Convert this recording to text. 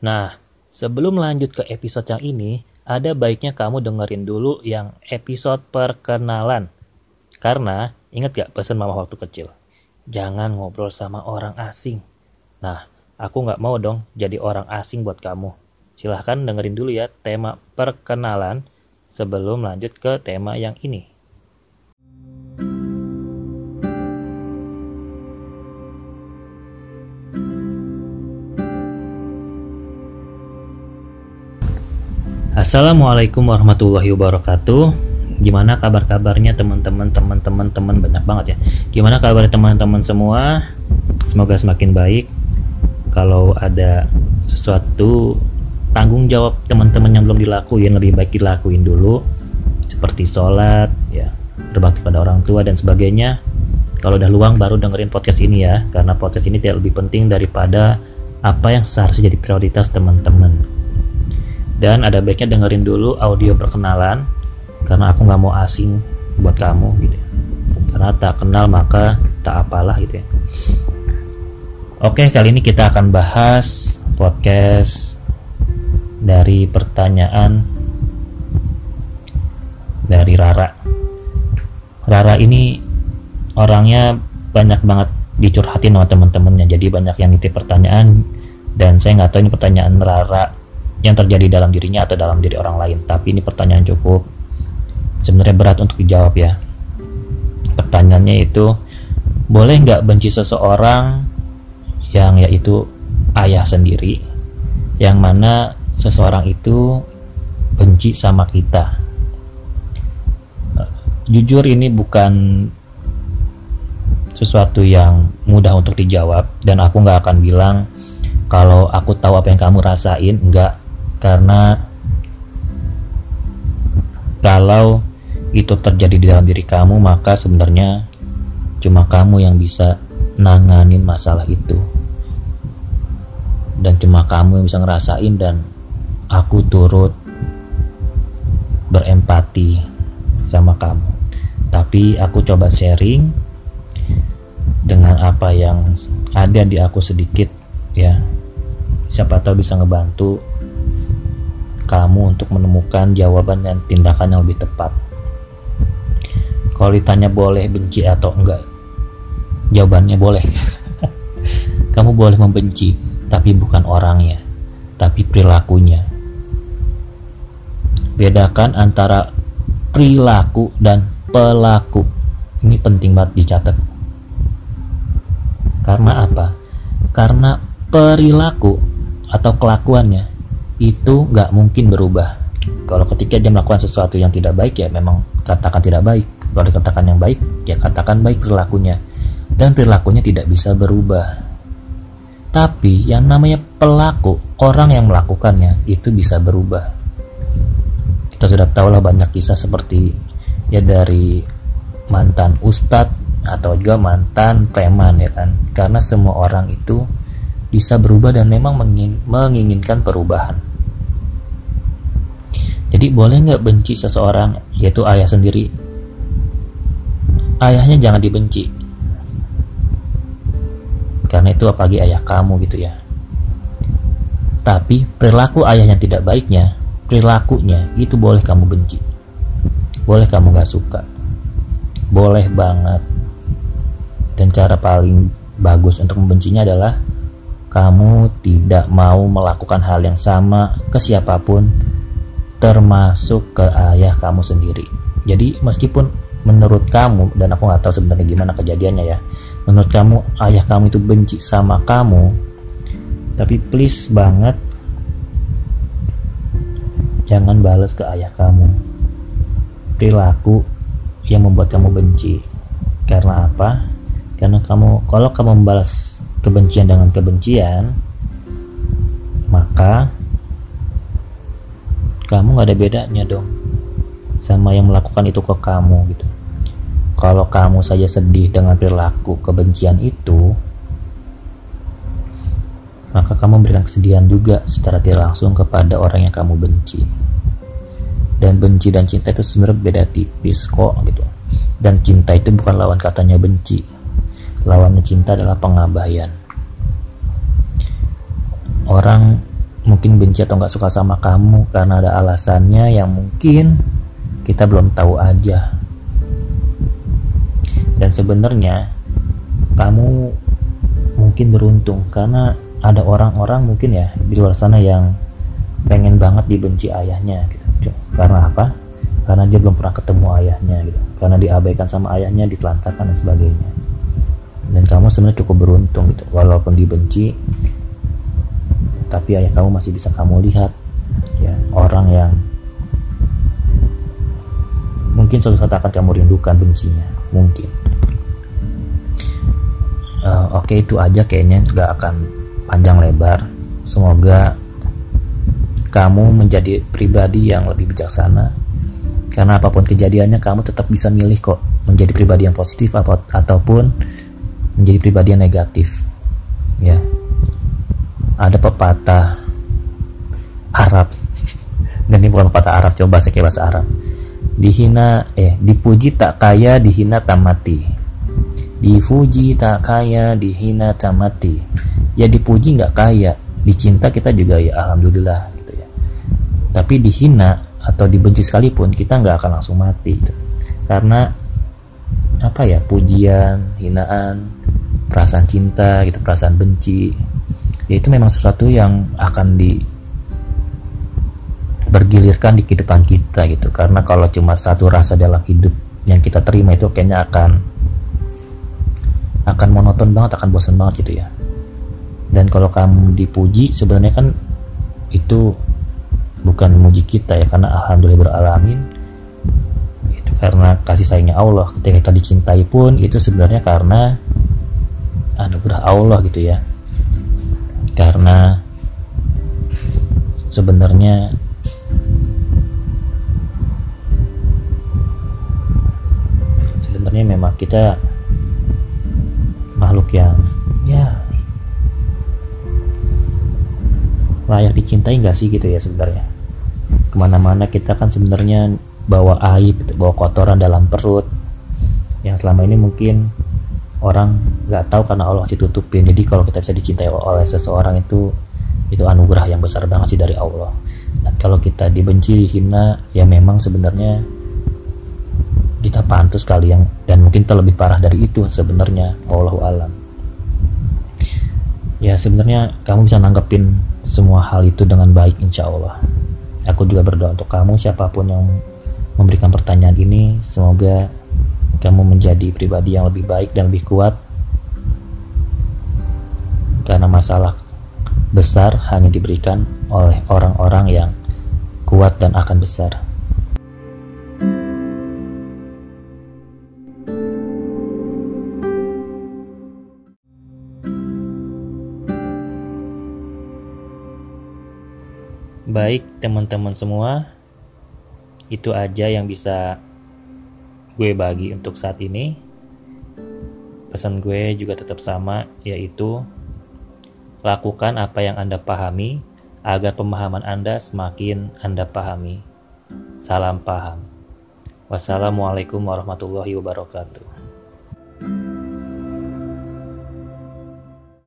Nah, sebelum lanjut ke episode yang ini, ada baiknya kamu dengerin dulu yang episode perkenalan. Karena, ingat gak pesan mama waktu kecil? Jangan ngobrol sama orang asing. Nah, aku gak mau dong jadi orang asing buat kamu. Silahkan dengerin dulu ya tema perkenalan sebelum lanjut ke tema yang ini. Assalamualaikum warahmatullahi wabarakatuh. Gimana kabar-kabarnya teman-teman, teman-teman, teman banyak banget ya. Gimana kabar teman-teman semua? Semoga semakin baik. Kalau ada sesuatu tanggung jawab teman-teman yang belum dilakuin lebih baik dilakuin dulu seperti sholat ya berbakti pada orang tua dan sebagainya kalau udah luang baru dengerin podcast ini ya karena podcast ini tidak lebih penting daripada apa yang seharusnya jadi prioritas teman-teman dan ada baiknya dengerin dulu audio perkenalan karena aku nggak mau asing buat kamu gitu ya. karena tak kenal maka tak apalah gitu ya. Oke kali ini kita akan bahas podcast dari pertanyaan dari Rara. Rara ini orangnya banyak banget dicurhatin sama temen-temennya jadi banyak yang nitip pertanyaan dan saya nggak tahu ini pertanyaan Rara yang terjadi dalam dirinya atau dalam diri orang lain. Tapi ini pertanyaan cukup sebenarnya berat untuk dijawab ya. Pertanyaannya itu boleh nggak benci seseorang yang yaitu ayah sendiri, yang mana seseorang itu benci sama kita. Jujur ini bukan sesuatu yang mudah untuk dijawab dan aku nggak akan bilang kalau aku tahu apa yang kamu rasain, enggak karena kalau itu terjadi di dalam diri kamu maka sebenarnya cuma kamu yang bisa nanganin masalah itu. Dan cuma kamu yang bisa ngerasain dan aku turut berempati sama kamu. Tapi aku coba sharing dengan apa yang ada di aku sedikit ya. Siapa tahu bisa ngebantu kamu untuk menemukan jawaban dan tindakan yang lebih tepat. Kalau ditanya boleh benci atau enggak, jawabannya boleh. kamu boleh membenci, tapi bukan orangnya, tapi perilakunya. Bedakan antara perilaku dan pelaku. Ini penting banget dicatat. Karena apa? Karena perilaku atau kelakuannya itu nggak mungkin berubah. Kalau ketika dia melakukan sesuatu yang tidak baik ya memang katakan tidak baik. Kalau dikatakan yang baik ya katakan baik perilakunya. Dan perilakunya tidak bisa berubah. Tapi yang namanya pelaku, orang yang melakukannya itu bisa berubah. Kita sudah tahu lah banyak kisah seperti ya dari mantan ustadz atau juga mantan preman ya kan. Karena semua orang itu bisa berubah dan memang menginginkan perubahan. Jadi boleh nggak benci seseorang yaitu ayah sendiri? Ayahnya jangan dibenci. Karena itu apalagi ayah kamu gitu ya. Tapi perilaku ayah yang tidak baiknya, perilakunya itu boleh kamu benci. Boleh kamu gak suka. Boleh banget. Dan cara paling bagus untuk membencinya adalah kamu tidak mau melakukan hal yang sama ke siapa pun termasuk ke ayah kamu sendiri. Jadi meskipun menurut kamu dan aku nggak tahu sebenarnya gimana kejadiannya ya, menurut kamu ayah kamu itu benci sama kamu, tapi please banget jangan balas ke ayah kamu perilaku yang membuat kamu benci. Karena apa? Karena kamu kalau kamu membalas kebencian dengan kebencian, maka kamu gak ada bedanya dong sama yang melakukan itu ke kamu gitu. Kalau kamu saja sedih dengan perilaku kebencian itu maka kamu memberikan kesedihan juga secara tidak langsung kepada orang yang kamu benci. Dan benci dan cinta itu sebenarnya beda tipis kok gitu. Dan cinta itu bukan lawan katanya benci. Lawannya cinta adalah pengabaian. Orang mungkin benci atau nggak suka sama kamu karena ada alasannya yang mungkin kita belum tahu aja. Dan sebenarnya kamu mungkin beruntung karena ada orang-orang mungkin ya di luar sana yang pengen banget dibenci ayahnya gitu. Karena apa? Karena dia belum pernah ketemu ayahnya gitu. Karena diabaikan sama ayahnya ditelantarkan dan sebagainya. Dan kamu sebenarnya cukup beruntung gitu. Walaupun dibenci tapi ayah kamu masih bisa kamu lihat ya. Orang yang mungkin suatu saat akan kamu rindukan bencinya. Mungkin. Uh, oke okay, itu aja kayaknya. Nggak akan panjang lebar. Semoga kamu menjadi pribadi yang lebih bijaksana. Karena apa pun kejadiannya kamu tetap bisa milih kok menjadi pribadi yang positif ataupun menjadi pribadi yang negatif. Ya ada pepatah Arab. Dan ini bukan pepatah Arab coba bahasa kayak bahasa Arab. Dihina eh dipuji tak kaya dihina tak mati. Dipuji tak kaya dihina tak mati. Ya dipuji nggak kaya dicinta kita juga ya alhamdulillah gitu ya. Tapi dihina atau dibenci sekalipun kita nggak akan langsung mati gitu. karena apa ya pujian hinaan perasaan cinta gitu perasaan benci ya itu memang sesuatu yang akan di bergilirkan di kehidupan kita gitu. Karena kalau cuma satu rasa dalam hidup yang kita terima itu kayaknya akan akan monoton banget akan bosan banget gitu ya. Dan kalau kamu dipuji sebenarnya kan itu bukan memuji kita ya. Karena alhamdulillah beralamin itu karena kasih sayangnya Allah. Ketika kita dicintai pun itu sebenarnya karena anugerah Allah gitu ya karena sebenarnya sebenarnya memang kita makhluk yang ya layak dicintai nggak sih gitu ya sebenarnya? Ke mana-mana kita kan sebenarnya bawa aib bawa kotoran dalam perut. Yang selama ini mungkin orang nggak tahu karena Allah masih tutupin. Jadi kalau kita bisa dicintai oleh seseorang itu itu anugerah yang besar banget sih dari Allah. Dan kalau kita dibenci dihina ya memang sebenarnya kita pantas kali yang dan mungkin terlebih parah dari itu sebenarnya. Allah alam. Ya sebenarnya kamu bisa nanggepin semua hal itu dengan baik insya Allah. Aku juga berdoa untuk kamu siapa pun yang memberikan pertanyaan ini semoga kamu menjadi pribadi yang lebih baik dan lebih kuat karena masalah besar hanya diberikan oleh orang-orang yang kuat dan akan besar. Baik, teman-teman semua, itu aja yang bisa gue bagi untuk saat ini. Pesan gue juga tetap sama, yaitu lakukan apa yang Anda pahami agar pemahaman Anda semakin Anda pahami. Salam paham. Wassalamualaikum warahmatullahi wabarakatuh.